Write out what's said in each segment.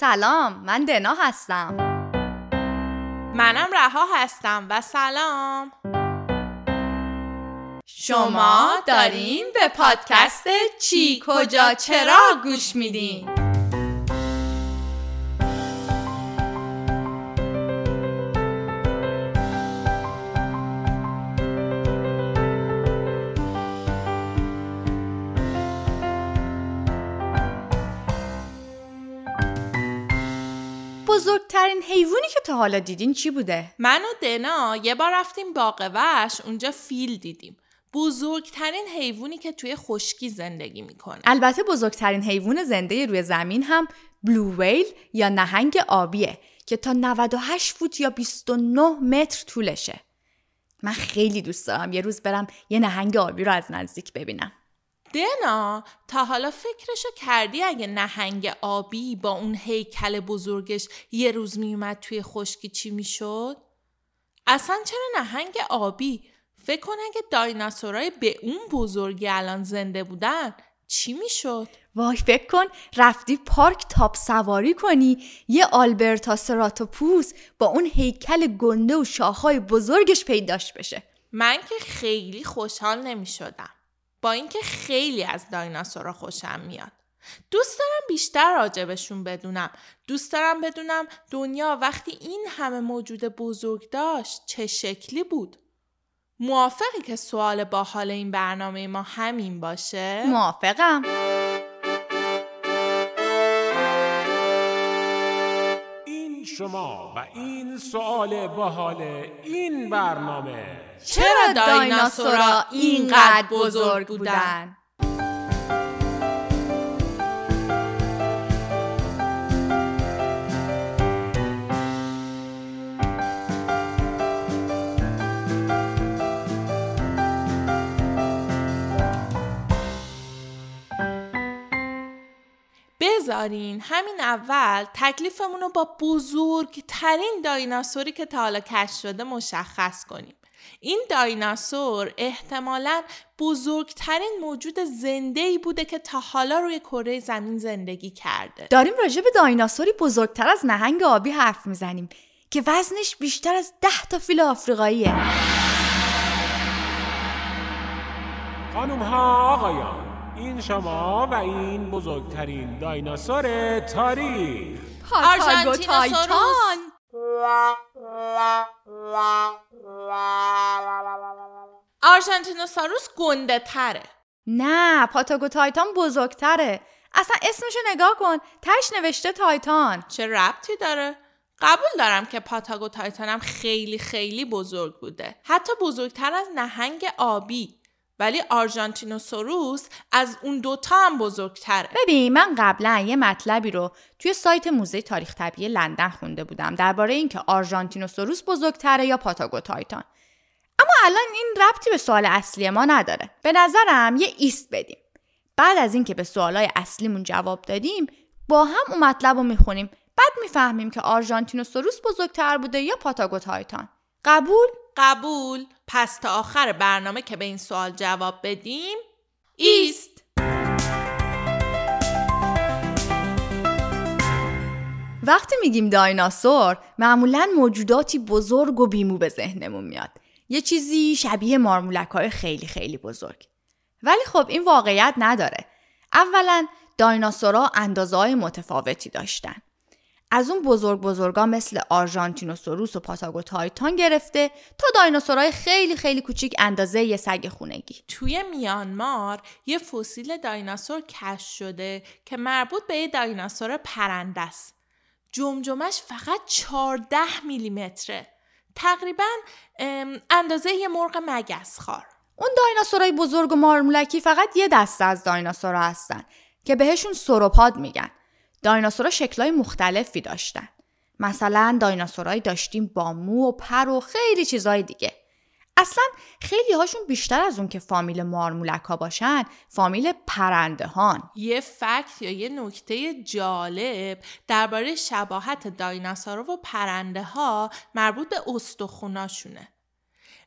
سلام من دنا هستم. منم رها هستم و سلام. شما دارین به پادکست چی کجا چرا گوش میدین؟ بزرگترین حیوانی که تا حالا دیدین چی بوده؟ من و دنا یه بار رفتیم باغ وحش اونجا فیل دیدیم. بزرگترین حیوانی که توی خشکی زندگی می‌کنه. البته بزرگترین حیوان زنده روی زمین هم بلو ویل یا نهنگ آبیه که تا 98 فوت یا 29 متر طولشه. من خیلی دوست دارم یه روز برم یه نهنگ آبی رو از نزدیک ببینم. دنا تا حالا فکرشو کردی اگه نهنگ آبی با اون هیکل بزرگش یه روز میومد توی خشکی چی می‌شد؟ اصلا چرا نهنگ آبی؟ فکر کن اگه دایناسورای به اون بزرگی الان زنده بودن چی می‌شد؟ وای فکر کن رفتی پارک تاپ سواری کنی یه آلبرتا سراتوپوس با اون هیکل گنده و شاخهای بزرگش پیداش بشه من که خیلی خوشحال نمی شدم. با اینکه خیلی از دایناسورا خوشم میاد. دوست دارم بیشتر راجبشون بدونم. دوست دارم بدونم دنیا وقتی این همه موجود بزرگ داشت چه شکلی بود. موافقی که سوال با حال این برنامه ما همین باشه؟ موافقم شما و این سوال باحال این برنامه چرا دایناسورا اینقدر بزرگ بودن؟ بذارین همین اول تکلیفمون رو با بزرگترین دایناسوری که تا حالا کشف شده مشخص کنیم. این دایناسور احتمالا بزرگترین موجود زنده ای بوده که تا حالا روی کره زمین زندگی کرده. داریم راجع به دایناسوری بزرگتر از نهنگ آبی حرف می‌زنیم که وزنش بیشتر از ده تا فیل آفریقاییه خانم ها آقایان این شما و این بزرگترین دایناسور تاریخ آرژانتینوسوروس. آرژانتینوساروس گنده تره. نه پاتاگو تایتان بزرگتره اصلا اسمشو نگاه کن تش نوشته تایتان چه ربطی داره؟ قبول دارم که پاتاگو تایتانم خیلی خیلی بزرگ بوده. حتی بزرگتر از نهنگ آبی. ولی آرژانتینوسوروس از اون دوتا هم بزرگتره. ببین من قبلا یه مطلبی رو توی سایت موزه تاریخ طبیعی لندن خونده بودم درباره اینکه آرژانتینوسوروس بزرگتره یا پاتاگو تایتان. اما الان این ربطی به سوال اصلی ما نداره. به نظرم یه ایست بدیم. بعد از اینکه به سوالای اصلیمون جواب دادیم با هم اون مطلب رو می‌خونیم. بعد می‌فهمیم که آرژانتینوسوروس بزرگتر بوده یا پاتاگو تایتان. قبول؟ قبول. پس تا آخر برنامه که به این سوال جواب بدیم ایست. وقتی میگیم دایناسور معمولا موجوداتی بزرگ و بیمو به ذهنمون میاد. یه چیزی شبیه مارمولک های خیلی خیلی بزرگ. ولی خب این واقعیت نداره. اولا دایناسورها اندازه های متفاوتی داشتن. از اون بزرگ بزرگا مثل آرژانتینوسوروس و پاتاگو تایتان گرفته تا دایناسورهای خیلی خیلی کوچیک اندازه یه سگ خونگی توی میانمار یه فسیل دایناسور کشف شده که مربوط به یه دایناسور پرنده است. جمجمش فقط 14 میلیمتره. تقریبا اندازه یه مرغ مگسخوار. اون دایناسورهای بزرگ و مارمولکی فقط یه دسته از دایناسورها هستن که بهشون سوروپاد میگن. دایناسورها شکلهای مختلفی داشتن. مثلا دایناسورهایی داشتیم با مو و پر و خیلی چیزهای دیگه. اصلا خیلی هاشون بیشتر از اون که فامیل مارمولک ها باشن فامیل پرنده هان. یه فکت یا یه نکته جالب درباره شباهت دایناسورها و پرنده ها مربوط به استخوناشونه.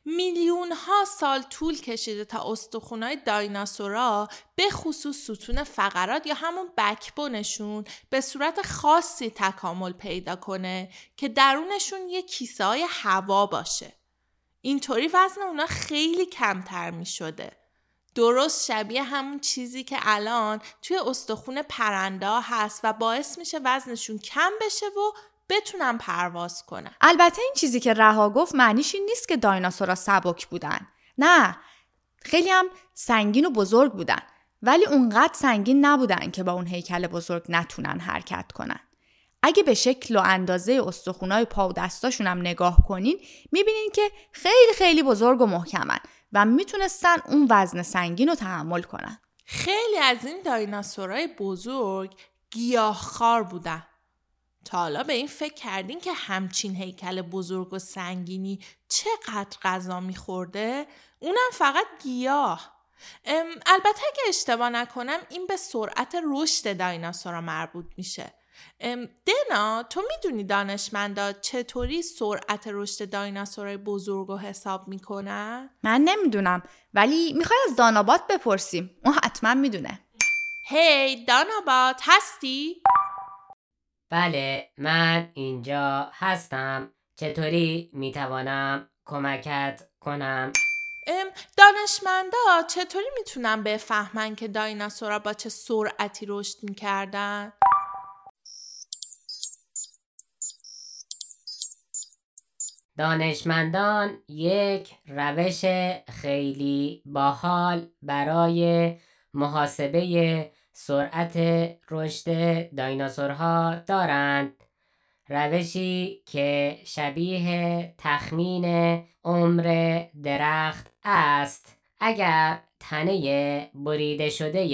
میلیون ها سال طول کشیده تا استخونای دایناسورا به خصوص ستون فقرات یا همون بکبونشون به صورت خاصی تکامل پیدا کنه که درونشون یه کیسه های هوا باشه. اینطوری وزن اونا خیلی کمتر می شده. درست شبیه همون چیزی که الان توی استخون پرنده هست و باعث میشه وزنشون کم بشه و بتونن پرواز کنن البته این چیزی که رها گفت معنیش این نیست که دایناسورا سبک بودن. نه خیلی هم سنگین و بزرگ بودن. ولی اونقدر سنگین نبودن که با اون هیکل بزرگ نتونن حرکت کنن. اگه به شکل و اندازه استخونای پا و دستاشون هم نگاه کنین می‌بینین که خیلی خیلی بزرگ و محکمن و می‌تونستن اون وزن سنگین رو تحمل کنن. خیلی از این دایناسورای بزرگ گیاهخوار بودن. تا حالا به این فکر کردین که همچین هیکل بزرگ و سنگینی چقدر غذا میخورده؟ اونم فقط گیاه البته اگه اشتباه نکنم این به سرعت رشد دایناسورا مربوط میشه دنا تو می‌دونی دانشمندا چطوری سرعت رشد دایناسورای بزرگ رو حساب می‌کنن؟ من نمی‌دونم ولی می‌خوای از دانابات بپرسیم اون حتما می‌دونه هی hey, دانابات هستی؟ بله من اینجا هستم چطوری می‌توانم کمکت کنم دانشمندا چطوری می‌تونن بفهمن که دایناسورا با چه سرعتی رشد می‌کردن؟ دانشمندان یک روش خیلی باحال برای محاسبه سرعت رشد دایناسورها دارند. روشی که شبیه تخمین عمر درخت است. اگر تنه بریده شده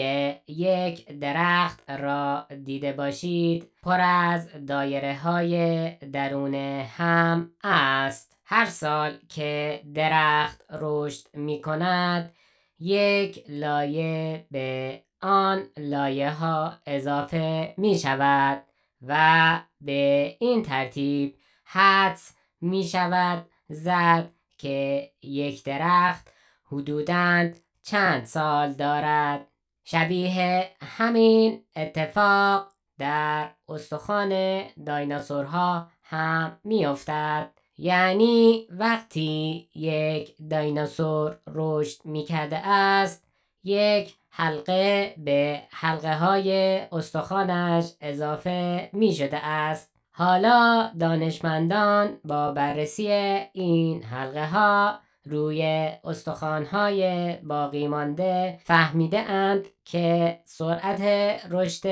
یک درخت را دیده باشید پر از دایره های درون هم است. هر سال که درخت رشد می کند یک لایه به آن لایه ها اضافه می شود و به این ترتیب حدس می شود زد که یک درخت حدوداً چند سال دارد. شبیه همین اتفاق در استخوان دایناسورها هم میافتد یعنی وقتی یک دایناسور رشد می کرده است یک حلقه به حلقه های استخوانش اضافه می شده است. حالا دانشمندان با بررسی این حلقه ها روی استخوانهای باقی مانده فهمیده اند که سرعت رشد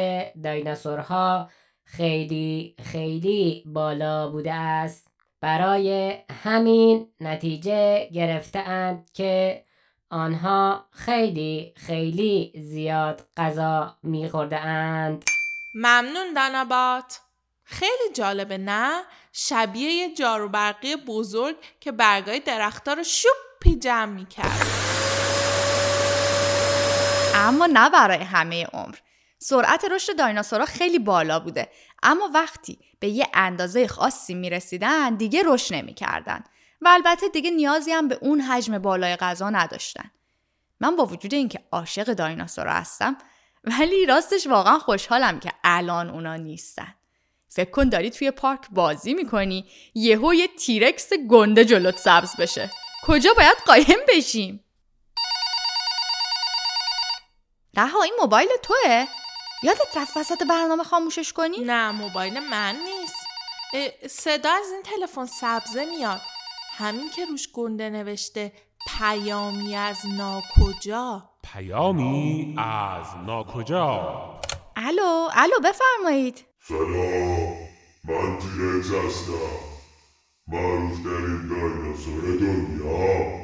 دایناسورها خیلی خیلی بالا بوده است. برای همین نتیجه گرفته اند که آنها خیلی خیلی زیاد غذا میخورده اند ممنون دانابات خیلی جالبه نه؟ شبیه یه جارو برقی بزرگ که برگای درختها رو شوپی جمع می‌کرد. اما نه برای همه عمر. سرعت رشد دایناسورها خیلی بالا بوده. اما وقتی به یه اندازه خاصی می‌رسیدن دیگه رشد نمی‌کردن. و البته دیگه نیازی هم به اون حجم بالای غذا نداشتن. من با وجود اینکه عاشق دایناسورا هستم ولی راستش واقعا خوشحالم که الان اونا نیستن. فکر کن داری توی پارک بازی می‌کنی یهو یه تیرکس گنده جلوت سبز بشه. کجا باید قایم بشیم؟ رها این موبایل توه؟ یادت رفت وسط برنامه خاموشش کنی؟ نه موبایل من نیست. صدا از این تلفن سبزه میاد. همین که روش گنده نوشته پیامی از ناکجا. پیامی از ناکجا. الو الو بفرمایید. سلام من تیرکس هستم. معروف ترین دایناسور دنیا.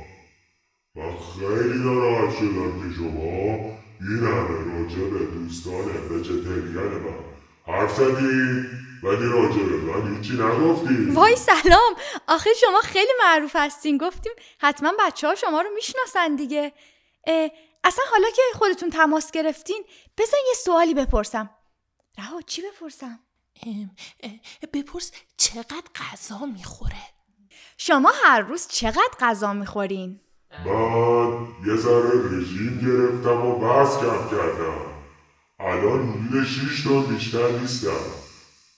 من خیلی ناراحت شدم که شما این همه راجع به دوستان وجتریان من حرف زدی ولی راجع به من هیچی نگفتی. وای سلام. آخه شما خیلی معروف هستین. گفتیم حتما بچه ها شما رو می‌شناسن دیگه. اصلا حالا که خودتون تماس گرفتین بزن یه سوالی بپرسم. رها چی بپرسم؟ بپرس چقدر غذا می‌خوره؟ شما هر روز چقدر غذا می‌خورین؟ من یه ذره رژیم گرفتم و بس کم کردم. الان حدود شیش تا بیشتر نیستم.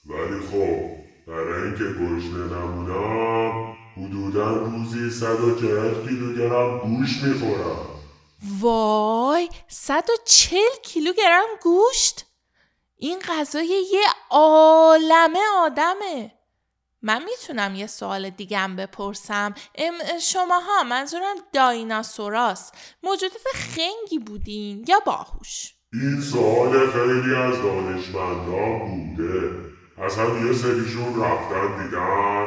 ولی خب برای اینکه گشنه نمونم حدودا روزی 140 کیلوگرم گوشت می‌خورم. وای 140 کیلوگرم گوشت؟ این غذای یه عالمه آدمه. من می‌تونم یه سوال دیگم بپرسم. شماها منظورم دایناسوراست موجودات خنگی بودین یا باهوش؟ این سوال خیلی از دانشمندان بوده. اصلا یه سریشون رفتن دیدن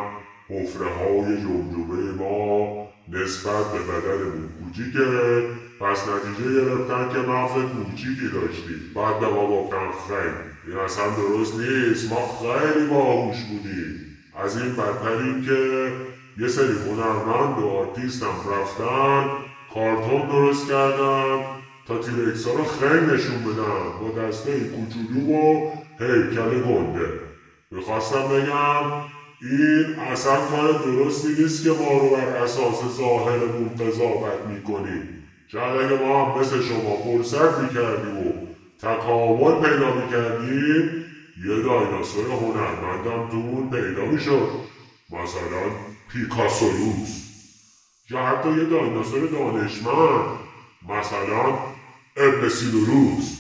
حفره های جمجمه ما نسبت به بدنمون کوچیکه. پس نتیجه گرفتن که مغز کوچیکی داشتیم. بعد به ما گفتن خیلی این اصلا درست نیست. ما خیلی باهوش بودیم. از این بدترین که یه سری هنرمند و آرتیست هم رفتن کارتون درست کردن. تا T-Rex ها رو خیلی نشون بدن با دستای کوچولو و هیکل گنده می‌خواستم بگم این اصلا کار درستی نیست که ما رو بر اساس ظاهرمون قضاوت می‌کنیم. شاید اگه ما هم مثل شما فرصت می‌کردیم و تکامل پیدا می‌کردیم یه دایناسور هنرمندم اون پیدا می‌شد. مثلا پیکاسولوس یا حتی یه دایناسور دانشمند. مثلا ابن سیلوروس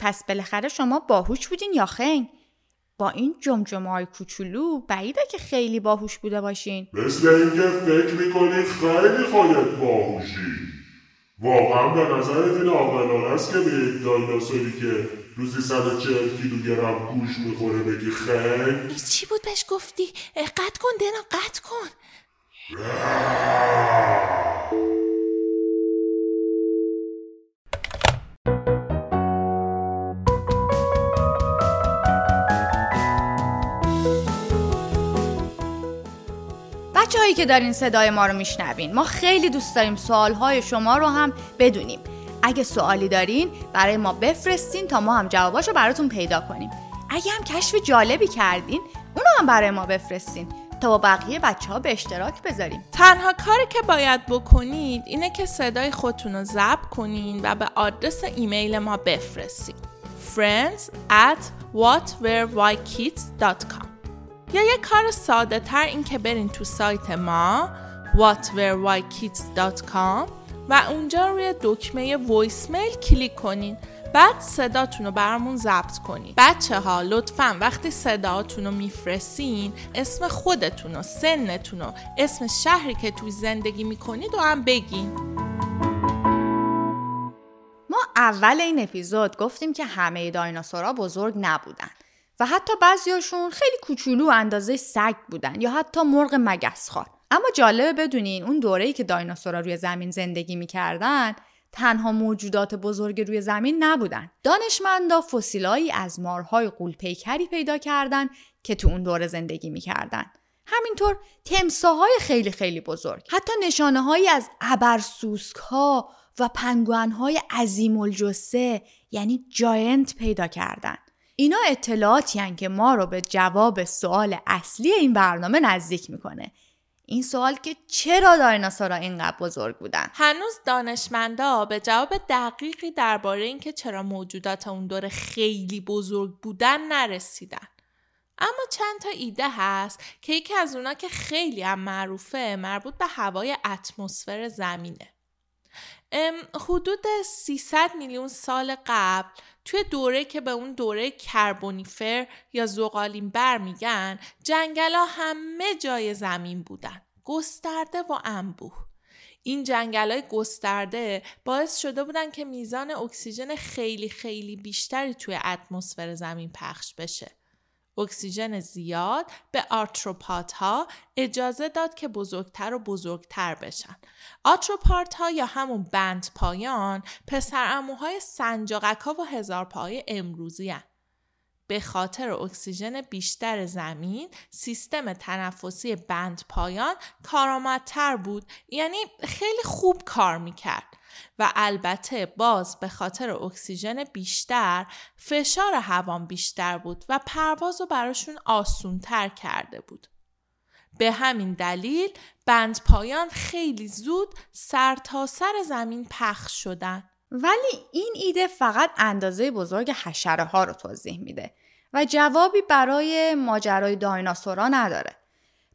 پس بالاخره شما باهوش بودین یا خنگ؟ با این جمجمه های کوچولو بعیده که خیلی باهوش بوده باشین. مثل اینکه فکر می‌کنید خیلی خودت باهوشی. واقعا به نظر این عاقلانه است که به یک دایناسوری که روزی 140 کیلوگرم گوش می‌خوره بگی خنگ؟ چی بود بهش گفتی؟ قطع کن دینا قطع کن. بچه هایی که دارین صدای ما رو میشنوین ما خیلی دوست داریم سوالهای شما رو هم بدونیم. اگه سوالی دارین برای ما بفرستین تا ما هم جواباشو براتون پیدا کنیم. اگه هم کشف جالبی کردین اونو هم برای ما بفرستین تا با بقیه بچه ها به اشتراک بذاریم. تنها کاری که باید بکنید اینه که صدای خودتون رو ضبط کنین و به آدرس ایمیل ما بفرستین. friends یا یه کار ساده تر این که برین تو سایت ما whatwherewhykids.com و اونجا روی دکمه voicemail کلیک کنین. بعد صداتون رو برامون ضبط کنین. بچه ها لطفا وقتی صداتون رو میفرستین اسم خودتون و سنتون و اسم شهری که توی زندگی می‌کنید و هم بگین. ما اول این اپیزود گفتیم که همه دایناسورا بزرگ نبودن. و حتی بعضیاشون خیلی کوچولو اندازه سگ بودن یا حتی مرغ مگسخوار اما جالبه بدونین اون دوره‌ای که دایناسورا روی زمین زندگی می‌کردن تنها موجودات بزرگ روی زمین نبودن. دانشمندا فسیلایی از مارهای قولپیکری پیدا کردن که تو اون دوره زندگی می‌کردن. همینطور تمساهای خیلی خیلی بزرگ. حتی نشانه هایی از ابرسوسک ها و پنگوان های یعنی جاینت پیدا کردن. اینا اطلاعاتی که ما رو به جواب سوال اصلی این برنامه نزدیک می‌کنه. این سوال که چرا دایناسورها اینقدر بزرگ بودن؟ هنوز دانشمندا به جواب دقیقی درباره اینکه چرا موجودات اون دور خیلی بزرگ بودن نرسیدن. اما چند تا ایده هست که یکی از اونا که خیلی هم معروفه مربوط به هوای اتمسفر زمینه. حدود 300 میلیون سال قبل توی دوره که به اون دوره کربونیفر یا زغالین بر میگن جنگلا همه جای زمین بودن گسترده و انبوه. این جنگل های گسترده باعث شده بودن که میزان اکسیژن خیلی خیلی بیشتری توی اتمسفر زمین پخش بشه. اکسیژن زیاد به arthropod ها اجازه داد که بزرگتر و بزرگتر بشن. arthropod ها یا همون بند پایان پسر عموهای سنجاقک ها و هزار پای امروزی هن. به خاطر اکسیژن بیشتر زمین سیستم تنفسی بند پایان کارآمدتر بود یعنی خیلی خوب کار می‌کرد و البته باز به خاطر اکسیژن بیشتر فشار هوام بیشتر بود و پرواز رو براشون آسونتر کرده بود. به همین دلیل بند پایان خیلی زود سر تا سر زمین پخش شدن. ولی این ایده فقط اندازه بزرگ حشره ها رو توضیح میده و جوابی برای ماجرای دایناسورا نداره.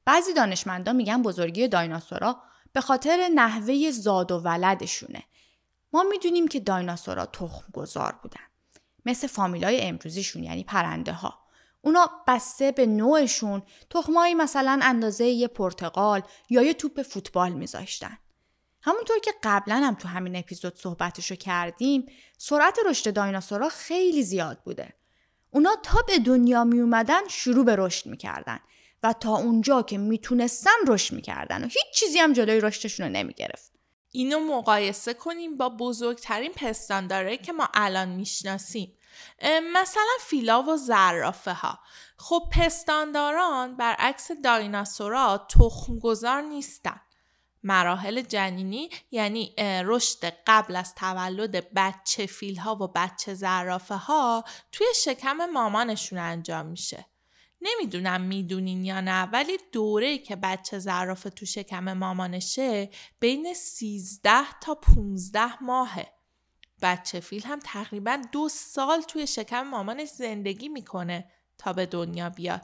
بعضی دانشمندان میگن بزرگی دایناسورا به خاطر نحوه زاد و ولدشونه. ما می‌دونیم که دایناسورا تخم گذار بودن. مثل فامیلای امروزیشون یعنی پرنده ها. اونا بسته به نوعشون تخمایی مثلا اندازه یه پرتقال یا یه توپ فوتبال میذاشتن. همونطور که قبلا هم تو همین اپیزود صحبتشو کردیم سرعت رشد دایناسورا خیلی زیاد بوده. اونا تا به دنیا می اومدن شروع به رشد می‌کردن و تا اونجا که می‌تونستن رشد می‌کردن و هیچ چیزی هم جلوی رشدشون رو نمی‌گرفت. اینو مقایسه کنیم با بزرگترین پستانداره که ما الان می‌شناسیم. مثلا فیلا و زرافه ها خب پستانداران برعکس دایناسورا تخمگذار نیستن مراحل جنینی یعنی رشد قبل از تولد بچه فیل ها و بچه زرافه ها توی شکم مامانشون انجام میشه نمی‌دونم می‌دونین یا نه ولی دوره که بچه زرافه تو شکم مامانشه بین 13 تا 15 ماهه بچه فیل هم تقریبا دو سال توی شکم مامانش زندگی می‌کنه تا به دنیا بیاد.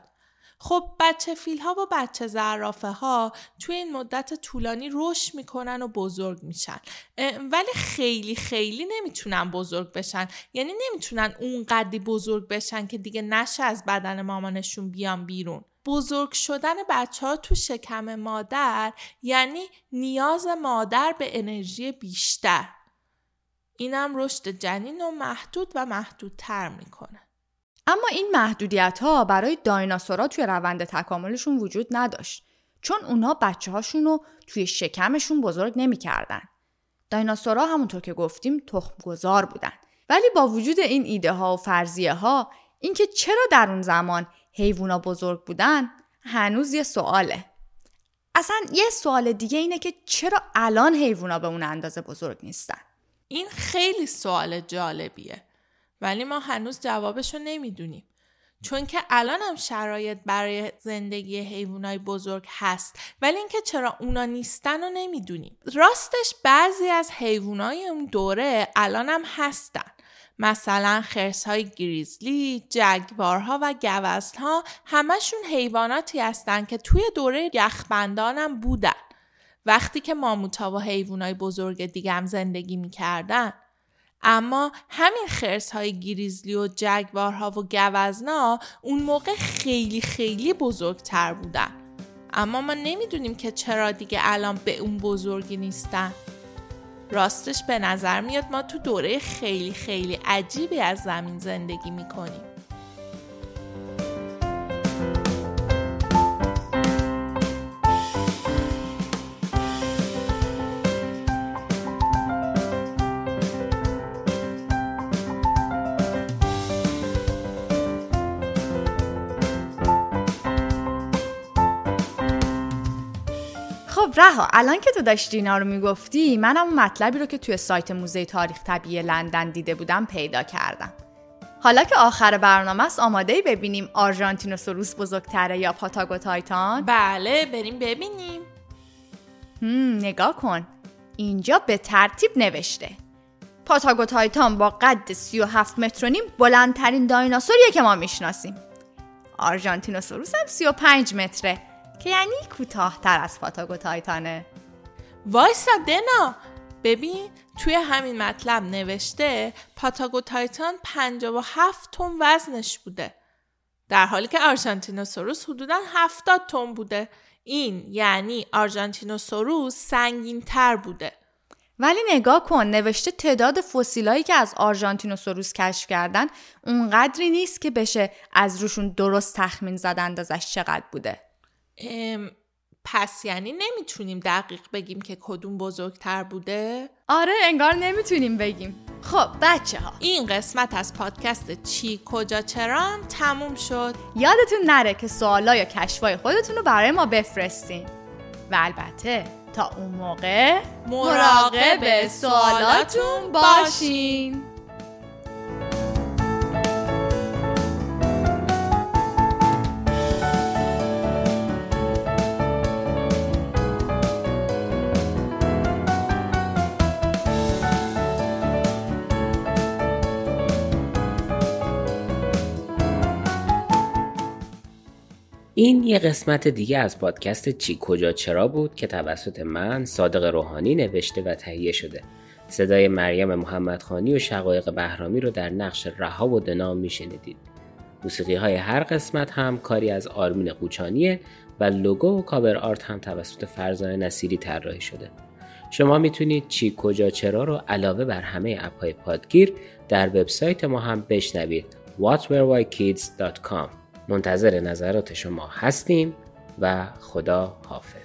خب بچه فیل ها و بچه زرافه ها توی این مدت طولانی رشد می‌کنن و بزرگ میشن. ولی خیلی خیلی نمی‌تونن بزرگ بشن. یعنی نمی‌تونن اون قدی بزرگ بشن که دیگه نشه از بدن مامانشون بیان بیرون. بزرگ شدن بچه ها تو شکم مادر یعنی نیاز مادر به انرژی بیشتر. اینم رشد جنین رو محدود و محدودتر می‌کنه. اما این محدودیت ها برای دایناسورا توی روند تکاملشون وجود نداشت چون اونا بچه هاشون رو توی شکمشون بزرگ نمی‌کردن. دایناسورا همونطور که گفتیم تخم گذار بودن. ولی با وجود این ایده ها و فرضیه ها اینکه چرا در اون زمان حیوونا بزرگ بودن هنوز یه سواله. اصلا یه سوال دیگه اینه که چرا الان حیوونا به اون اندازه بزرگ نیستن؟ این خیلی سوال جالبیه ولی ما هنوز جوابشو نمی‌دونیم. چون که الان هم شرایط برای زندگی حیوانای بزرگ هست ولی اینکه چرا اونا نیستن رو نمی‌دونیم. راستش بعضی از حیوانای اون دوره الان هم هستن. مثلا خرس های گریزلی، جگوارها و گوزنها همشون حیواناتی هستن که توی دوره یخبندان هم بودن. وقتی که ماموتا و حیوانای بزرگ دیگه هم زندگی می‌کردن اما همین خرس های گریزلی و جگوارها و گوزنا اون موقع خیلی خیلی بزرگتر بودن. اما ما نمی‌دونیم که چرا دیگه الان به اون بزرگی نیستن. راستش به نظر میاد ما تو دوره خیلی خیلی عجیبی از زمین زندگی می‌کنیم. رها الان که تو داشتی اینا رو می‌گفتی منم اون مطلبی رو که توی سایت موزه تاریخ طبیعی لندن دیده بودم پیدا کردم. حالا که آخر برنامه است آماده ببینیم آرژانتینوسوروس بزرگتره یا پاتاگو تایتان؟ بله بریم ببینیم. هم نگاه کن. اینجا به ترتیب نوشته. پاتاگو تایتان با قد 37 متر و نیم بلندترین دایناسوریه که ما می‌شناسیم. آرژانتینوسوروس هم 35 متره. که یعنی کوتاهتر از پاتاگو تایتانه وایسا دنا ببین توی همین مطلب نوشته پاتاگو تایتان 57 تن وزنش بوده. در حالی که آرژانتینوسوروس حدودا 70 تن بوده. این یعنی آرژانتینوسوروس سنگین تر بوده. ولی نگاه کن نوشته تعداد فسیلایی که از آرژانتینوسوروس کشف کردن اونقدری نیست که بشه از روشون درست تخمین زد اندازش چقدر بوده. پس یعنی نمی‌تونیم دقیق بگیم که کدوم بزرگتر بوده؟ آره انگار نمی‌تونیم بگیم. خب بچه ها این قسمت از پادکست چی کجا چرا تموم شد. یادتون نره که سوالا یا کشفای خودتون رو برای ما بفرستین. و البته تا اون موقع مراقب سوالاتون باشین. این یه قسمت دیگه از پادکست چی کجا چرا بود که توسط من صادق روحانی نوشته و تهیه شده. صدای مریم محمدخانی و شقایق بهرامی رو در نقش رها و دنا میشنیدید. موسیقی های هر قسمت هم کاری از آرمین قوچانیه و لوگو و کاور آرت هم توسط فرزانه نصیری طراحی شده. شما می‌تونید چی کجا چرا رو علاوه بر همه اپهای پادگیر در وبسایت ما هم بشنوید whatwerewhykids.com منتظر نظرات شما هستیم و خدا حافظ.